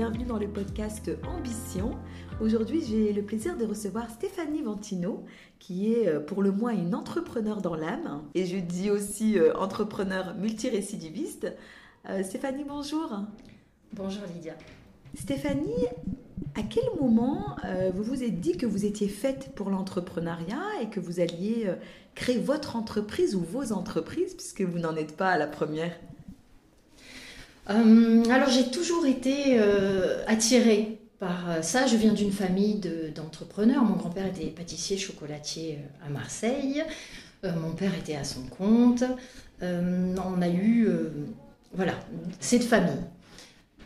bienvenue dans le podcast Ambition. Aujourd'hui, j'ai le plaisir de recevoir Stéphanie Ventino, qui est euh, pour le moins une entrepreneur dans l'âme, et je dis aussi euh, entrepreneur multirécidiviste. Euh, Stéphanie, bonjour. Bonjour Lydia. Stéphanie, à quel moment vous vous êtes dit que vous étiez faite pour l'entrepreneuriat et que vous alliez créer votre entreprise ou vos entreprises, puisque vous n'en êtes pas à la première? Euh, alors j'ai toujours été euh, attirée par euh, ça. Je viens d'une famille d'entrepreneurs. mon grand-père était pâtissier chocolatier à Marseille. mon père était à son compte. on a eu voilà cette famille.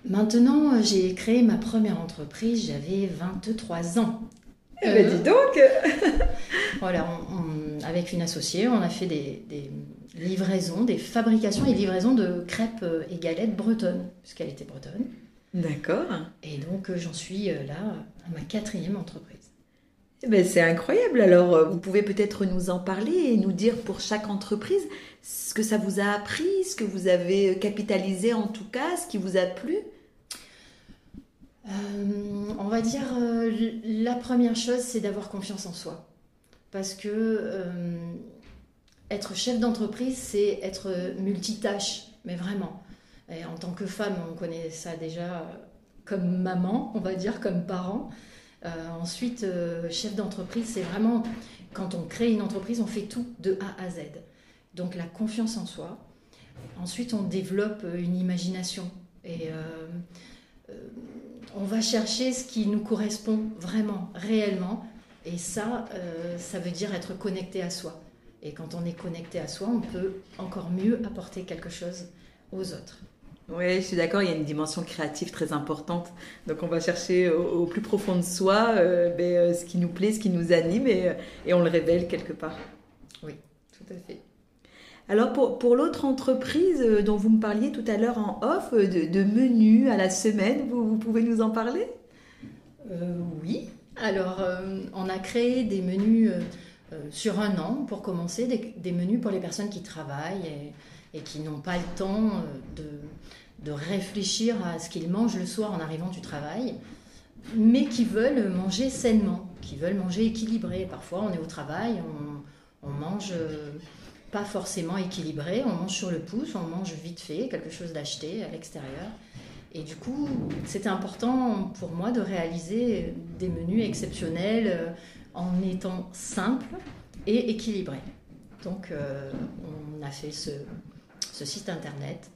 Maintenant, j'ai créé ma première entreprise, j'avais 23 ans. Eh ben, dis donc Voilà, avec une associée, on a fait des, livraisons, des fabrications et livraisons de crêpes euh, et galettes bretonnes, puisqu'elle était bretonne. D'accord. Et donc euh, j'en suis euh, là à ma quatrième entreprise. Eh ben, c'est incroyable. Alors, vous pouvez peut-être nous en parler et nous dire pour chaque entreprise ce que ça vous a appris, ce que vous avez capitalisé en tout cas, ce qui vous a plu. Va dire la première chose, c'est d'avoir confiance en soi, parce que être chef d'entreprise, c'est être multitâche, mais vraiment. Et en tant que femme, on connaît ça déjà comme maman, on va dire, comme parent. Euh, ensuite, euh, chef d'entreprise, c'est vraiment quand on crée une entreprise, on fait tout de A à Z. Donc la confiance en soi. Ensuite, on développe une imagination et euh, on va chercher ce qui nous correspond vraiment, réellement. Et ça, ça veut dire être connecté à soi. Et quand on est connecté à soi, on peut encore mieux apporter quelque chose aux autres. Oui, je suis d'accord, il y a une dimension créative très importante. Donc on va chercher au, plus profond de soi euh, ben, euh, ce qui nous plaît, ce qui nous anime et, euh, et, on le révèle quelque part. Oui, tout à fait. Alors pour, pour l'autre entreprise dont vous me parliez tout à l'heure en off, de, de menus à la semaine, vous, vous pouvez nous en parler? Oui, alors on a créé des menus euh, sur un an, pour commencer, des, menus pour les personnes qui travaillent et, qui n'ont pas le temps euh, de, réfléchir à ce qu'ils mangent le soir en arrivant du travail, mais qui veulent manger sainement, qui veulent manger équilibré. Parfois, on est au travail, on, mange euh, pas forcément équilibré, on mange sur le pouce, on mange vite fait, quelque chose d'acheté à l'extérieur. Et du coup, c'était important pour moi de réaliser des menus exceptionnels en étant simple et équilibré. Donc, euh, on a fait ce, site internet.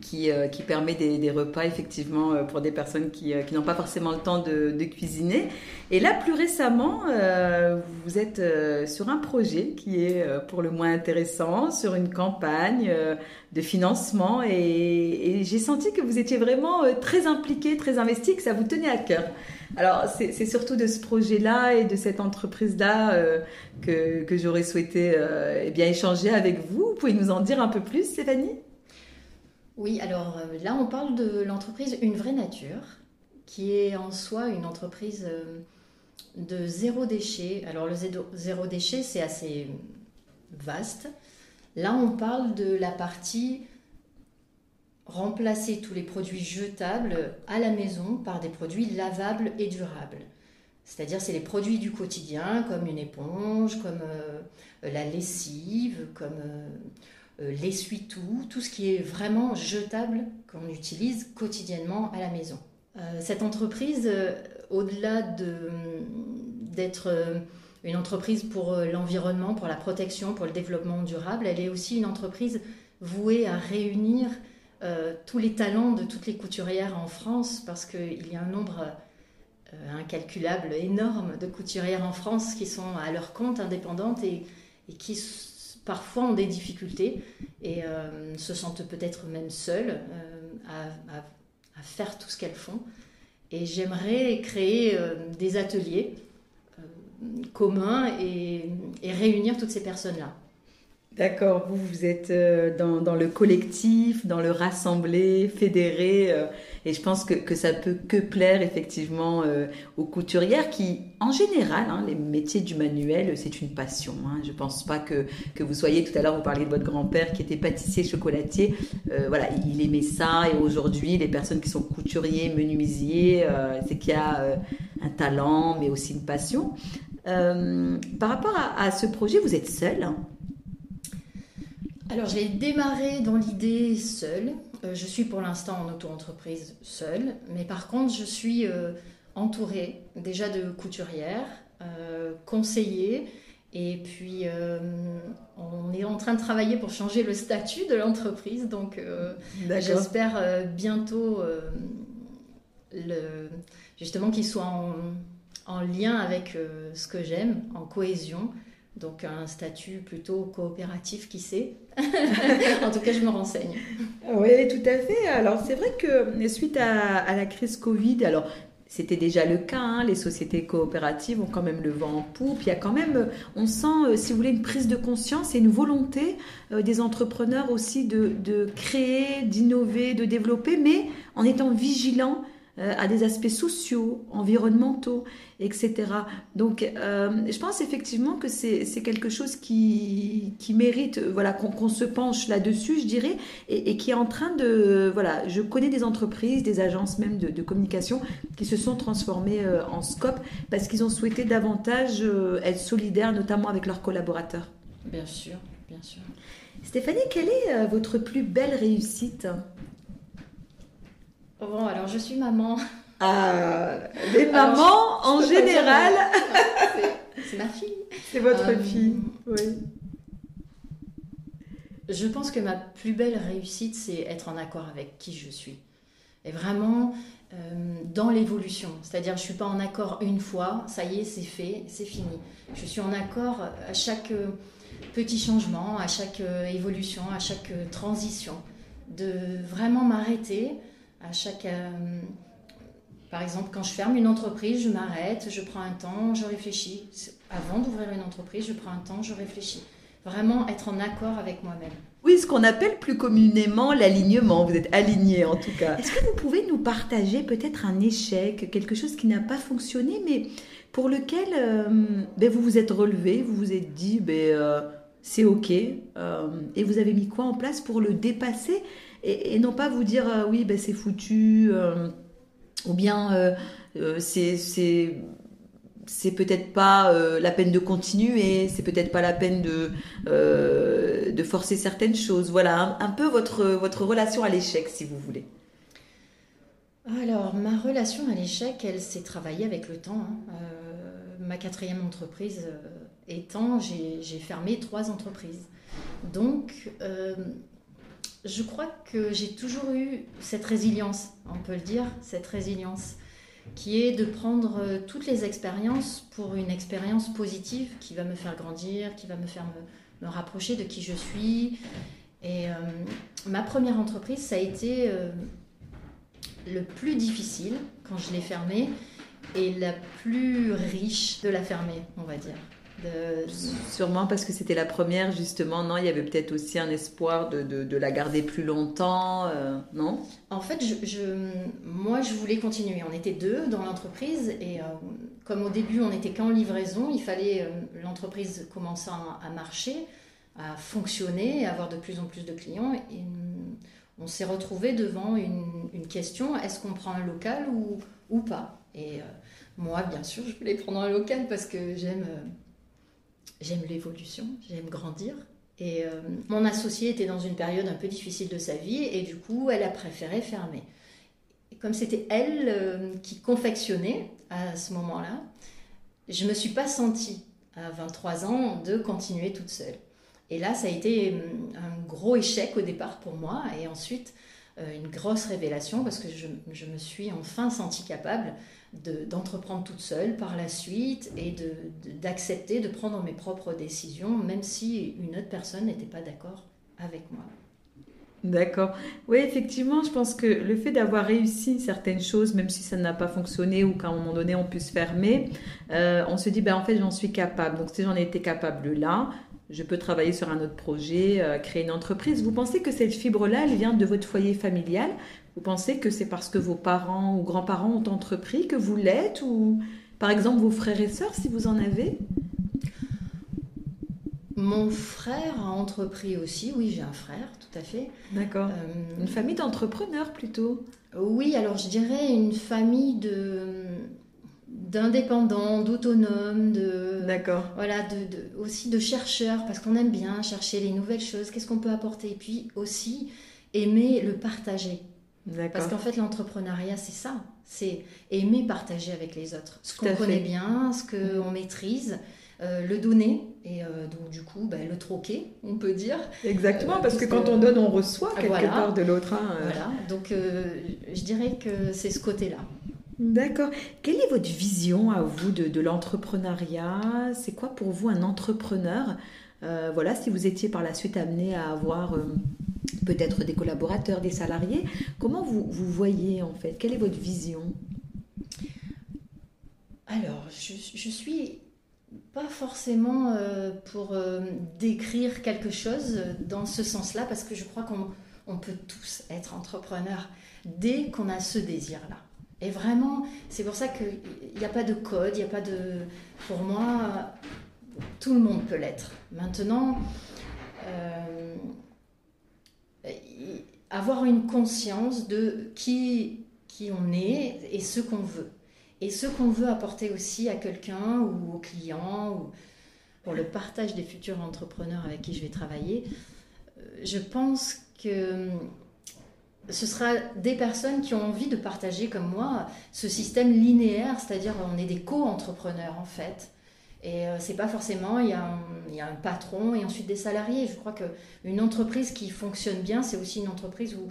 Qui, euh, qui permet des, repas effectivement euh, pour des personnes qui, qui n'ont pas forcément le temps de, de, cuisiner. Et là, plus récemment, vous êtes sur un projet qui est pour le moins intéressant, sur une campagne de financement. Et, et j'ai senti que vous étiez vraiment très impliqué, très investi, que ça vous tenait à cœur. Alors, c'est surtout de ce projet-là et de cette entreprise-là euh, que, j'aurais souhaité euh, eh bien, échanger avec vous. Vous pouvez nous en dire un peu plus, Stéphanie? Oui, alors euh, là, on parle de l'entreprise Une Vraie Nature, qui est en soi une entreprise de zéro déchet. Alors, le zéro déchet, c'est assez vaste. Là, on parle de la partie remplacer tous les produits jetables à la maison par des produits lavables et durables. C'est-à-dire c'est les produits du quotidien comme une éponge, comme euh, la lessive, comme euh, euh, l'essuie-tout, tout ce qui est vraiment jetable qu'on utilise quotidiennement à la maison. cette entreprise, au-delà d'être une entreprise pour l'environnement, pour la protection, pour le développement durable, elle est aussi une entreprise vouée à réunir euh, tous les talents de toutes les couturières en France, parce qu'il y a un nombre euh, incalculable, énorme de couturières en France qui sont à leur compte indépendantes et, qui parfois ont des difficultés et euh, se sentent peut-être même seules à, faire tout ce qu'elles font. Et j'aimerais créer des ateliers communs et réunir toutes ces personnes-là. D'accord, vous, vous êtes euh, dans, le collectif, dans le rassemblé, fédéré, euh, et je pense que, que ça peut que plaire effectivement euh, aux couturières qui, en général, hein, les métiers du manuel, c'est une passion. Hein. Je pense pas que, que vous soyez, tout à l'heure vous parliez de votre grand-père qui était pâtissier chocolatier, voilà, il aimait ça, et aujourd'hui, les personnes qui sont couturiers, menuisiers, c'est qu'il y a un talent, mais aussi une passion. par rapport à, à, ce projet, vous êtes seul hein alors j'ai démarré dans l'idée seule. Euh, je suis pour l'instant en auto-entreprise seule, mais par contre je suis euh, entourée déjà de couturières, euh, conseillées, et puis on est en train de travailler pour changer le statut de l'entreprise, donc j'espère bientôt le, justement qu'il soit en, en, lien avec ce que j'aime, en cohésion. Donc un statut plutôt coopératif, qui sait. En tout cas, je me renseigne. Oui, tout à fait. Alors c'est vrai que suite à, la crise Covid, alors c'était déjà le cas, hein, les sociétés coopératives ont quand même le vent en poupe. Il y a quand même, on sent, euh, si vous voulez, une prise de conscience et une volonté euh, des entrepreneurs aussi de, de créer, d'innover, de développer, mais en étant vigilants euh, à des aspects sociaux, environnementaux, etc. Donc, euh, je pense effectivement que c'est quelque chose qui, qui mérite voilà, qu'on se penche là-dessus, je dirais, et, qui est en train de... Voilà, je connais des entreprises, des agences même de, communication qui se sont transformées euh, en scope parce qu'ils ont souhaité davantage être solidaires, notamment avec leurs collaborateurs. Bien sûr, bien sûr. Stéphanie, quelle est votre plus belle réussite? Bon, alors je suis maman. Ah, les mamans en général. C'est ma fille. C'est votre euh, fille, oui. Je pense que ma plus belle réussite, c'est être en accord avec qui je suis. Et vraiment euh, dans l'évolution. C'est-à-dire, je ne suis pas en accord une fois, ça y est, c'est fait, c'est fini. Je suis en accord à chaque euh, petit changement, à chaque évolution, à chaque transition. De vraiment m'arrêter, à chaque. Euh, par exemple, quand je ferme une entreprise, je m'arrête, je prends un temps, je réfléchis. Avant d'ouvrir une entreprise, je prends un temps, je réfléchis. Vraiment être en accord avec moi-même. Oui, ce qu'on appelle plus communément l'alignement. Vous êtes aligné en tout cas. Est-ce que vous pouvez nous partager peut-être un échec, quelque chose qui n'a pas fonctionné, mais pour lequel euh, ben, vous vous êtes relevé, vous vous êtes dit, ben, euh, c'est OK, et vous avez mis quoi en place pour le dépasser et, non pas vous dire euh, oui, ben, c'est foutu, euh, ou bien euh, c'est c'est peut-être pas la peine de continuer, c'est peut-être pas la peine de, de forcer certaines choses. Voilà, un, peu votre, votre relation à l'échec, si vous voulez. Alors, ma relation à l'échec, elle s'est travaillée avec le temps. Hein. ma quatrième entreprise étant, j'ai fermé trois entreprises. Donc, je crois que j'ai toujours eu cette résilience, on peut le dire, cette résilience, qui est de prendre euh, toutes les expériences pour une expérience positive qui va me faire grandir, qui va me faire me, rapprocher de qui je suis. Et euh, ma première entreprise, ça a été euh, le plus difficile quand je l'ai fermée et la plus riche de la fermer, on va dire. Sûrement parce que c'était la première, justement, non Il y avait peut-être aussi un espoir de, la garder plus longtemps, euh, non? En fait, moi, je voulais continuer. On était deux dans l'entreprise et euh, comme au début, on n'était qu'en livraison, il fallait euh, l'entreprise commençant à marcher, à fonctionner, à avoir de plus en plus de clients. Et, on s'est retrouvé devant une, question est-ce qu'on prend un local ou pas? Et moi, bien sûr, je voulais prendre un local parce que j'aime j'aime l'évolution, j'aime grandir. Et euh, mon associée était dans une période un peu difficile de sa vie et du coup, elle a préféré fermer. Et comme c'était elle euh, qui confectionnait à ce moment-là, je ne me suis pas sentie à 23 ans de continuer toute seule. Et là, ça a été euh, un gros échec au départ pour moi et ensuite une grosse révélation parce que je, je me suis enfin sentie capable d'entreprendre toute seule par la suite et d'accepter de, de, prendre mes propres décisions, même si une autre personne n'était pas d'accord avec moi. D'accord. Oui, effectivement, je pense que le fait d'avoir réussi certaines choses, même si ça n'a pas fonctionné ou qu'à un moment donné on puisse fermer, euh, on se dit, ben, en fait, j'en suis capable. Donc, si j'en ai été capable là, je peux travailler sur un autre projet, euh, créer une entreprise. Vous pensez que cette fibre-là, elle vient de votre foyer familial Vous pensez que c'est parce que vos parents ou grands-parents ont entrepris que vous l'êtes Ou par exemple vos frères et sœurs, si vous en avez? Mon frère a entrepris aussi, oui, j'ai un frère, tout à fait. D'accord. Euh, une famille d'entrepreneurs plutôt? Oui, alors je dirais une famille de d'indépendants, d'autonomes, de d'accord, voilà, de, aussi de chercheurs parce qu'on aime bien chercher les nouvelles choses, qu'est-ce qu'on peut apporter, et puis aussi aimer le partager. Parce qu'en fait, l'entrepreneuriat, c'est ça, c'est aimer partager avec les autres, ce qu'on connaît bien, ce qu'on maîtrise, euh, le donner. Et euh, donc du coup ben, le troquer, on peut dire. Exactement, parce que quand on donne, on reçoit quelque part de l'autre. Hein, voilà, donc je dirais que c'est ce côté-là. D'accord. Quelle est votre vision à vous de, l'entrepreneuriat? C'est quoi pour vous un entrepreneur? Euh, Voilà, si vous étiez par la suite amené à avoir euh, peut-être des collaborateurs, des salariés, comment vous, vous voyez en fait? Quelle est votre vision? Alors, je, je suis pas forcément euh, pour décrire quelque chose dans ce sens-là, parce que je crois qu'on peut tous être entrepreneurs dès qu'on a ce désir-là. Et vraiment, c'est pour ça qu'il n'y a pas de code, il n'y a pas de... Pour moi, tout le monde peut l'être. Maintenant, euh, avoir une conscience de qui, qui on est et ce qu'on veut. Et ce qu'on veut apporter aussi à quelqu'un ou au client ou pour le partage des futurs entrepreneurs avec qui je vais travailler. Euh, je pense que ce sera des personnes qui ont envie de partager comme moi ce système linéaire, c'est-à-dire on est des co-entrepreneurs en fait. Et euh, c'est pas forcément, il y, a un, patron et ensuite des salariés. Je crois qu'une entreprise qui fonctionne bien, c'est aussi une entreprise où,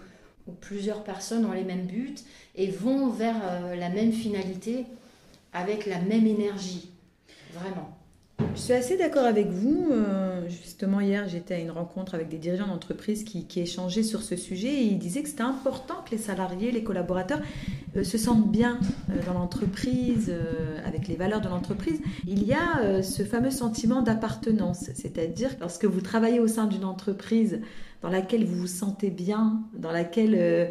plusieurs personnes ont les mêmes buts et vont vers euh, la même finalité avec la même énergie. Vraiment. Je suis assez d'accord avec vous. Euh, justement, hier, j'étais à une rencontre avec des dirigeants d'entreprise qui, échangeaient sur ce sujet et ils disaient que c'était important que les salariés, les collaborateurs euh, se sentent bien euh, dans l'entreprise, avec les valeurs de l'entreprise. Il y a ce fameux sentiment d'appartenance, c'est-à-dire lorsque vous travaillez au sein d'une entreprise dans laquelle vous vous sentez bien, dans laquelle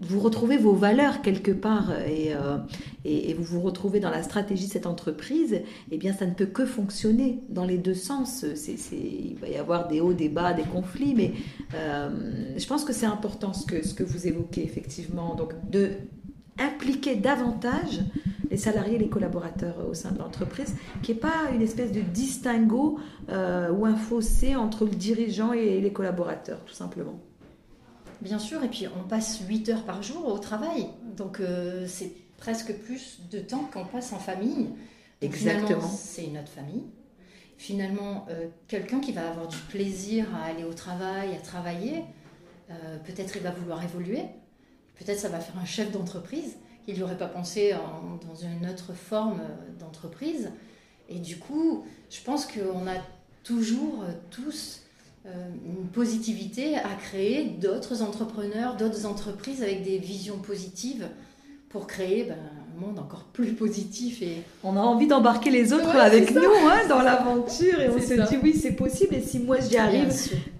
vous retrouvez vos valeurs quelque part euh, et, et, vous vous retrouvez dans la stratégie de cette entreprise, eh bien ça ne peut que fonctionner dans les deux sens. Il va y avoir des hauts, des bas, des conflits, mais euh, je pense que c'est important ce que, vous évoquez effectivement. Donc de impliquer davantage les salariés et les collaborateurs au sein de l'entreprise, qui n'est pas une espèce de distinguo euh, ou un fossé entre le dirigeant et les collaborateurs, tout simplement. Bien sûr, et puis on passe 8 heures par jour au travail, donc euh, c'est presque plus de temps qu'on passe en famille. Exactement. C'est notre famille. Finalement, euh, quelqu'un qui va avoir du plaisir à aller au travail, à travailler, euh, peut-être il va vouloir évoluer, peut-être ça va faire un chef d'entreprise qu'il n'y aurait pas pensé dans une autre forme d'entreprise. Et du coup, je pense qu'on a toujours tous une positivité à créer d'autres entrepreneurs, d'autres entreprises avec des visions positives pour créer ben, un monde encore plus positif. Et... On a envie d'embarquer les autres avec nous hein, dans l'aventure et on se dit oui c'est possible et si moi j'y arrive,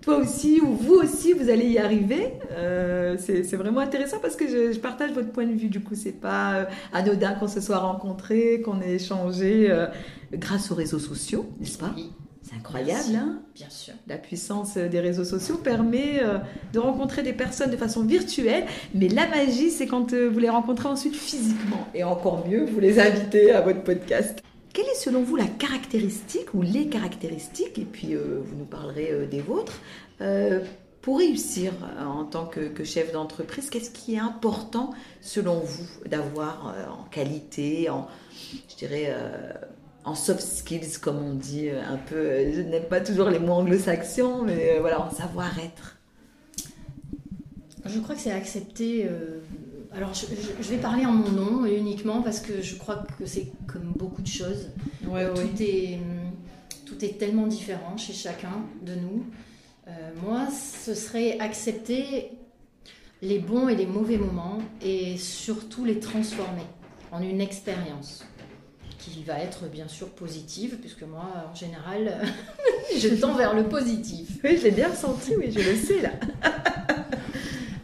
toi aussi ou vous aussi vous allez y arriver. Euh, c'est vraiment intéressant parce que je, partage votre point de vue. Du coup c'est pas euh, anodin qu'on se soit rencontrés, qu'on ait échangé grâce aux réseaux sociaux, n'est-ce pas? C'est incroyable, hein Bien sûr. La puissance des réseaux sociaux permet euh, de rencontrer des personnes de façon virtuelle, mais la magie, c'est quand euh, vous les rencontrez ensuite physiquement. Et encore mieux, vous les invitez à votre podcast. Quelle est selon vous la caractéristique ou les caractéristiques, et puis euh, vous nous parlerez des vôtres, pour réussir en tant que, que chef d'entreprise Qu'est-ce qui est important selon vous d'avoir en qualité, en, je dirais, en soft skills, comme on dit euh, un peu. Euh, je n'aime pas toujours les mots anglo-saxons, mais euh, voilà, en savoir-être. Je crois que c'est accepter. alors, je, vais parler en mon nom uniquement parce que je crois que c'est comme beaucoup de choses. tout, Est, tout est tellement différent chez chacun de nous. moi, ce serait accepter les bons et les mauvais moments et surtout les transformer en une expérience. Qui va être bien sûr positive, puisque moi, en général, je tends vers le positif. Oui, je l'ai bien ressenti, oui, je le sais là.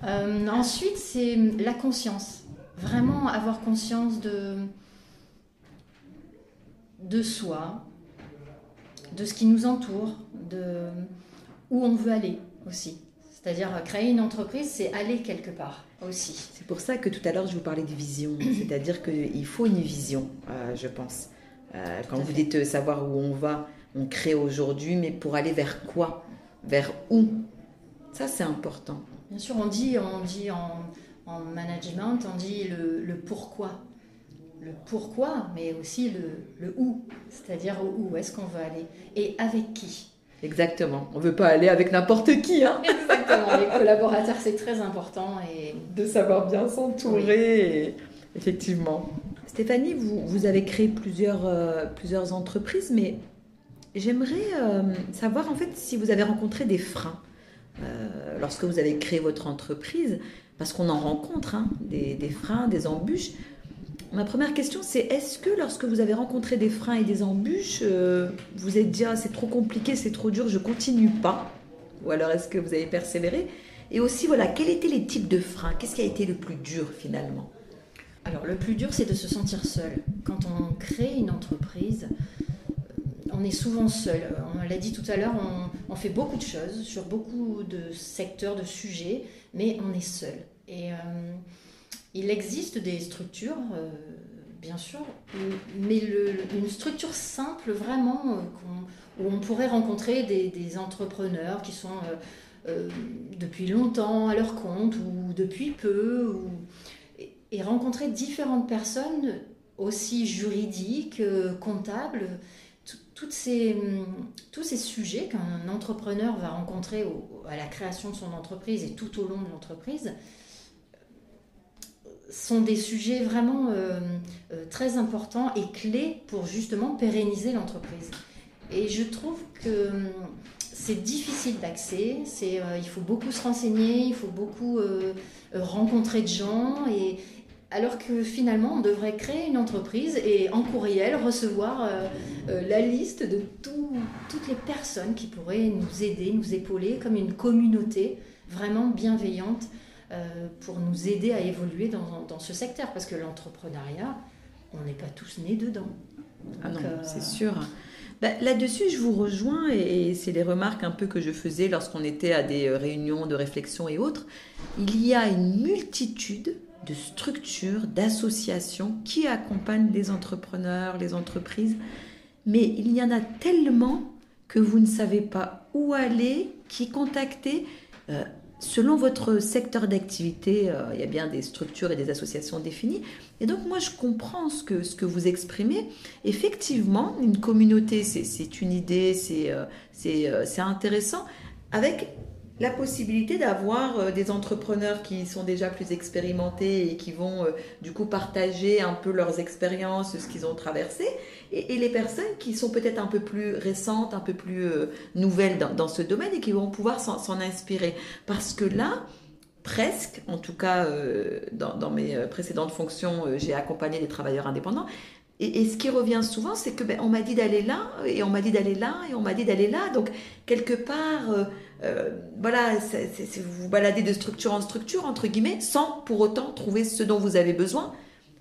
Euh, ensuite, c'est la conscience. Vraiment avoir conscience de, de soi, de ce qui nous entoure, de où on veut aller aussi. C'est-à-dire créer une entreprise, c'est aller quelque part aussi. C'est pour ça que tout à l'heure je vous parlais de vision, c'est-à-dire qu'il faut une vision, euh, je pense. Euh, quand vous dites savoir où on va, on crée aujourd'hui, mais pour aller vers quoi? Vers où? Ça c'est important. Bien sûr, on dit, on dit en, management, on dit le, pourquoi. Le pourquoi, mais aussi le, le où, c'est-à-dire où est-ce qu'on veut aller et avec qui? Exactement. On ne veut pas aller avec n'importe qui. Hein Exactement. Les collaborateurs, c'est très important. Et... De savoir bien s'entourer. Effectivement. Stéphanie, vous, vous, avez créé plusieurs, euh, plusieurs entreprises, mais j'aimerais euh, savoir en fait si vous avez rencontré des freins euh, lorsque vous avez créé votre entreprise, parce qu'on en rencontre hein, des, des, freins, des embûches. Ma première question, c'est est-ce que lorsque vous avez rencontré des freins et des embûches, euh, vous êtes dit ah, c'est trop compliqué, c'est trop dur, je continue pas Ou alors est-ce que vous avez persévéré Et aussi, voilà, quels étaient les types de freins? Qu'est-ce qui a été le plus dur finalement? Alors, le plus dur, c'est de se sentir seul. Quand on crée une entreprise, on est souvent seul. On l'a dit tout à l'heure, on, on, fait beaucoup de choses sur beaucoup de secteurs, de sujets, mais on est seul. Et. Euh, il existe des structures, euh, bien sûr, mais une structure simple vraiment euh, où on pourrait rencontrer des, entrepreneurs qui sont euh, depuis longtemps à leur compte ou depuis peu, et, rencontrer différentes personnes aussi juridiques, comptables, tous ces sujets qu'un entrepreneur va rencontrer à la création de son entreprise et tout au long de l'entreprise sont des sujets vraiment euh, euh, très importants et clés pour justement pérenniser l'entreprise. Et je trouve que hum, c'est difficile d'accès, euh, il faut beaucoup se renseigner, il faut beaucoup rencontrer de gens, et, alors que finalement on devrait créer une entreprise et en courriel recevoir la liste de toutes les personnes qui pourraient nous aider, nous épauler comme une communauté vraiment bienveillante pour nous aider à évoluer dans, dans ce secteur. Parce que l'entrepreneuriat, on n'est pas tous nés dedans. ah non, euh, c'est sûr. Bah, là-dessus, je vous rejoins et, c'est les remarques un peu que je faisais lorsqu'on était à des euh, réunions de réflexion et autres. Il y a une multitude de structures, d'associations qui accompagnent les entrepreneurs, les entreprises, mais il y en a tellement que vous ne savez pas où aller, qui contacter. Selon votre secteur d'activité, euh, il y a bien des structures et des associations définies. Et donc moi, je comprends ce que, ce que vous exprimez. Effectivement, une communauté, c'est une idée, c'est euh, euh, intéressant, avec la possibilité d'avoir euh, des entrepreneurs qui sont déjà plus expérimentés et qui vont euh, du coup partager un peu leurs expériences, ce qu'ils ont traversé, et, les personnes qui sont peut-être un peu plus récentes, un peu plus euh, nouvelles dans, ce domaine et qui vont pouvoir s'en inspirer. Parce que là, presque, en tout cas dans, mes précédentes fonctions, j'ai accompagné des travailleurs indépendants. Et, ce qui revient souvent, c'est que ben, on m'a dit d'aller là, et on m'a dit d'aller là, et on m'a dit d'aller là. Donc quelque part euh, voilà, c'est, vous vous baladez de structure en structure, entre guillemets, sans pour autant trouver ce dont vous avez besoin,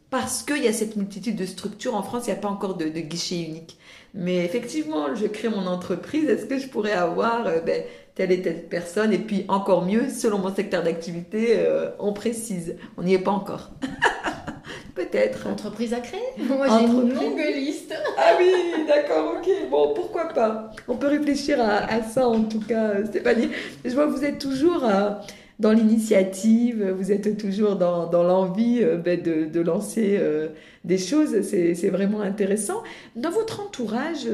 parce qu'il y a cette multitude de structures. En France, il n'y a pas encore de, guichet unique. Mais effectivement, je crée mon entreprise, est-ce que je pourrais avoir euh, ben, telle et telle personne? Et puis encore mieux, selon mon secteur d'activité, euh, on précise. On n'y est pas encore. Peut-être. Entreprise à créer Moi, j'ai une longue liste. ah oui, d'accord, ok. Bon, pourquoi pas On peut réfléchir à, ça, en tout cas, Stéphanie. Je vois que vous êtes toujours euh, dans l'initiative, vous êtes toujours dans, l'envie euh, ben, de, lancer euh, des choses. C'est vraiment intéressant. Dans votre entourage,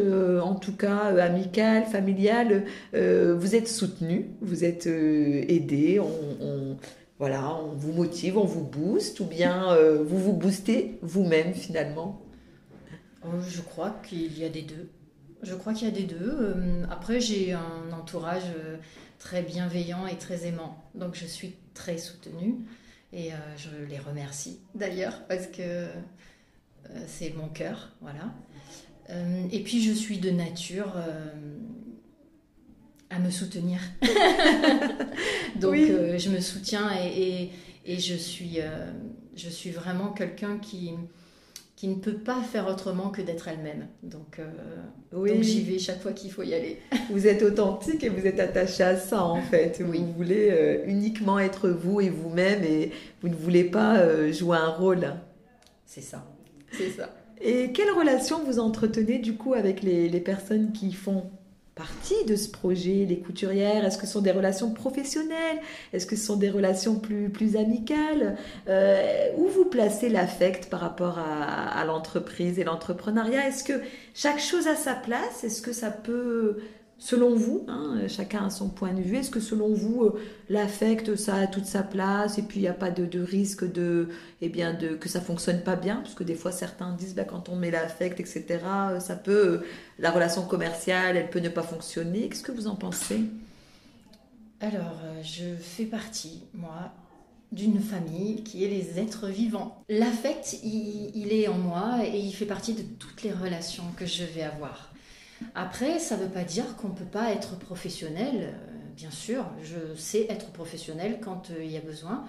en tout cas amical, familial, vous êtes soutenu, vous êtes aidé. on voilà, on vous motive, on vous booste, ou bien euh, vous vous boostez vous-même finalement? Oh, Je crois qu'il y a des deux. Je crois qu'il y a des deux. Euh, après, j'ai un entourage euh, très bienveillant et très aimant, donc je suis très soutenue et je les remercie d'ailleurs parce que c'est mon cœur, voilà. et puis je suis de nature à me soutenir. Donc je me soutiens et, et, je, suis, je suis vraiment quelqu'un qui, qui ne peut pas faire autrement que d'être elle-même. Donc, euh, oui. j'y vais chaque fois qu'il faut y aller. Vous êtes authentique et vous êtes attaché à ça en fait. Oui. Vous voulez euh, uniquement être vous et vous-même et vous ne voulez pas euh, jouer un rôle. C'est ça. C'est ça. Et quelle relation vous entretenez du coup avec les, les personnes qui font partie de ce projet, les couturières? Est-ce que ce sont des relations professionnelles? Est-ce que ce sont des relations plus, plus amicales? Euh, Où vous placez l'affect par rapport à l'entreprise et l'entrepreneuriat? Est-ce que chaque chose a sa place? Est-ce que ça peut Selon vous, hein, chacun a son point de vue, est-ce que selon vous, euh, l'affect, ça a toute sa place et puis il n'y a pas de, risque de, eh bien, de, que ça fonctionne pas bien? Parce que des fois, certains disent, bah, quand on met l'affect, etc., euh, ça peut, euh, la relation commerciale, elle peut ne pas fonctionner. Qu'est-ce que vous en pensez? Alors, je fais partie, moi, d'une famille qui est les êtres vivants. L'affect, il est en moi et il fait partie de toutes les relations que je vais avoir. Après, ça ne veut pas dire qu'on ne peut pas être professionnel. Euh, bien sûr, je sais être professionnel quand euh, il y a besoin.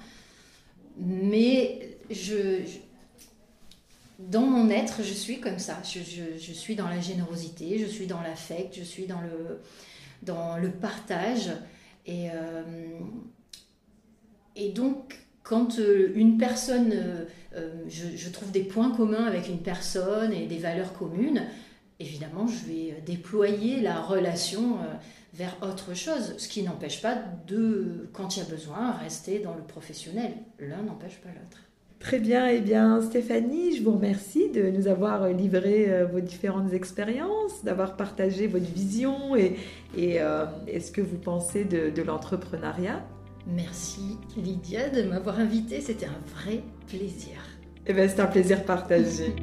Mais je, dans mon être, je suis comme ça. Je, suis dans la générosité, je suis dans l'affect, je suis dans le, dans le partage. Et, euh, et donc, quand une personne, je, je, trouve des points communs avec une personne et des valeurs communes, évidemment, je vais déployer la relation euh, vers autre chose, ce qui n'empêche pas de, quand il y a besoin, rester dans le professionnel. L'un n'empêche pas l'autre. Très bien, et eh bien Stéphanie, je vous remercie de nous avoir livré euh, vos différentes expériences, d'avoir partagé votre vision et, et, euh, ce que vous pensez de, de l'entrepreneuriat? Merci Lydia de m'avoir invitée, c'était un vrai plaisir. Eh bien c'est un plaisir partagé.